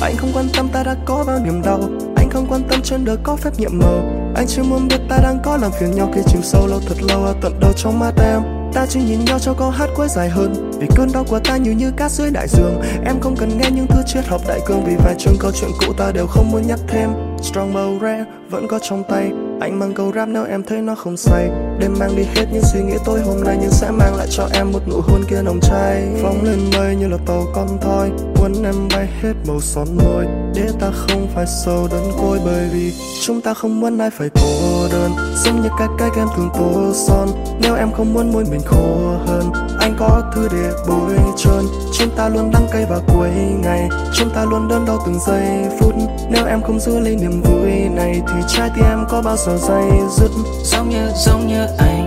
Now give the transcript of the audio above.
anh không quan tâm ta đã có bao niềm đau. Anh không quan tâm trên đời có phép nhiệm màu anh chưa muốn biết ta đang có làm phiền nhau khi chìm sâu lâu thật lâu ở tận đầu trong mắt em. Ta chỉ nhìn nhau cho câu hát cuối dài hơn. Vì cơn đau của ta nhiều như cát dưới đại dương. Em không cần nghe những thứ triết học đại cương. Vì vài chương câu chuyện cũ ta đều không muốn nhắc thêm. Strong màu rare vẫn có trong tay anh mang câu rap nếu em thấy nó không say. Đêm mang đi hết những suy nghĩ tối, hôm nay nhưng sẽ mang lại cho em một nụ hôn kia nồng cháy phóng lên mây như là tàu con thoi muốn em bay hết màu son môi. Để ta không phải sâu đơn côi bởi vì chúng ta không muốn ai phải cô đơn. Giống như cái cách em thường tô son, nếu em không muốn môi mình khô hơn. Anh có thứ để bôi trơn, chúng ta luôn đắng cay vào cuối ngày. Chúng ta luôn đơn đau từng giây phút em không giữ lấy niềm vui này thì trái tim em có bao giờ dây dứt? Giống như giống như anh.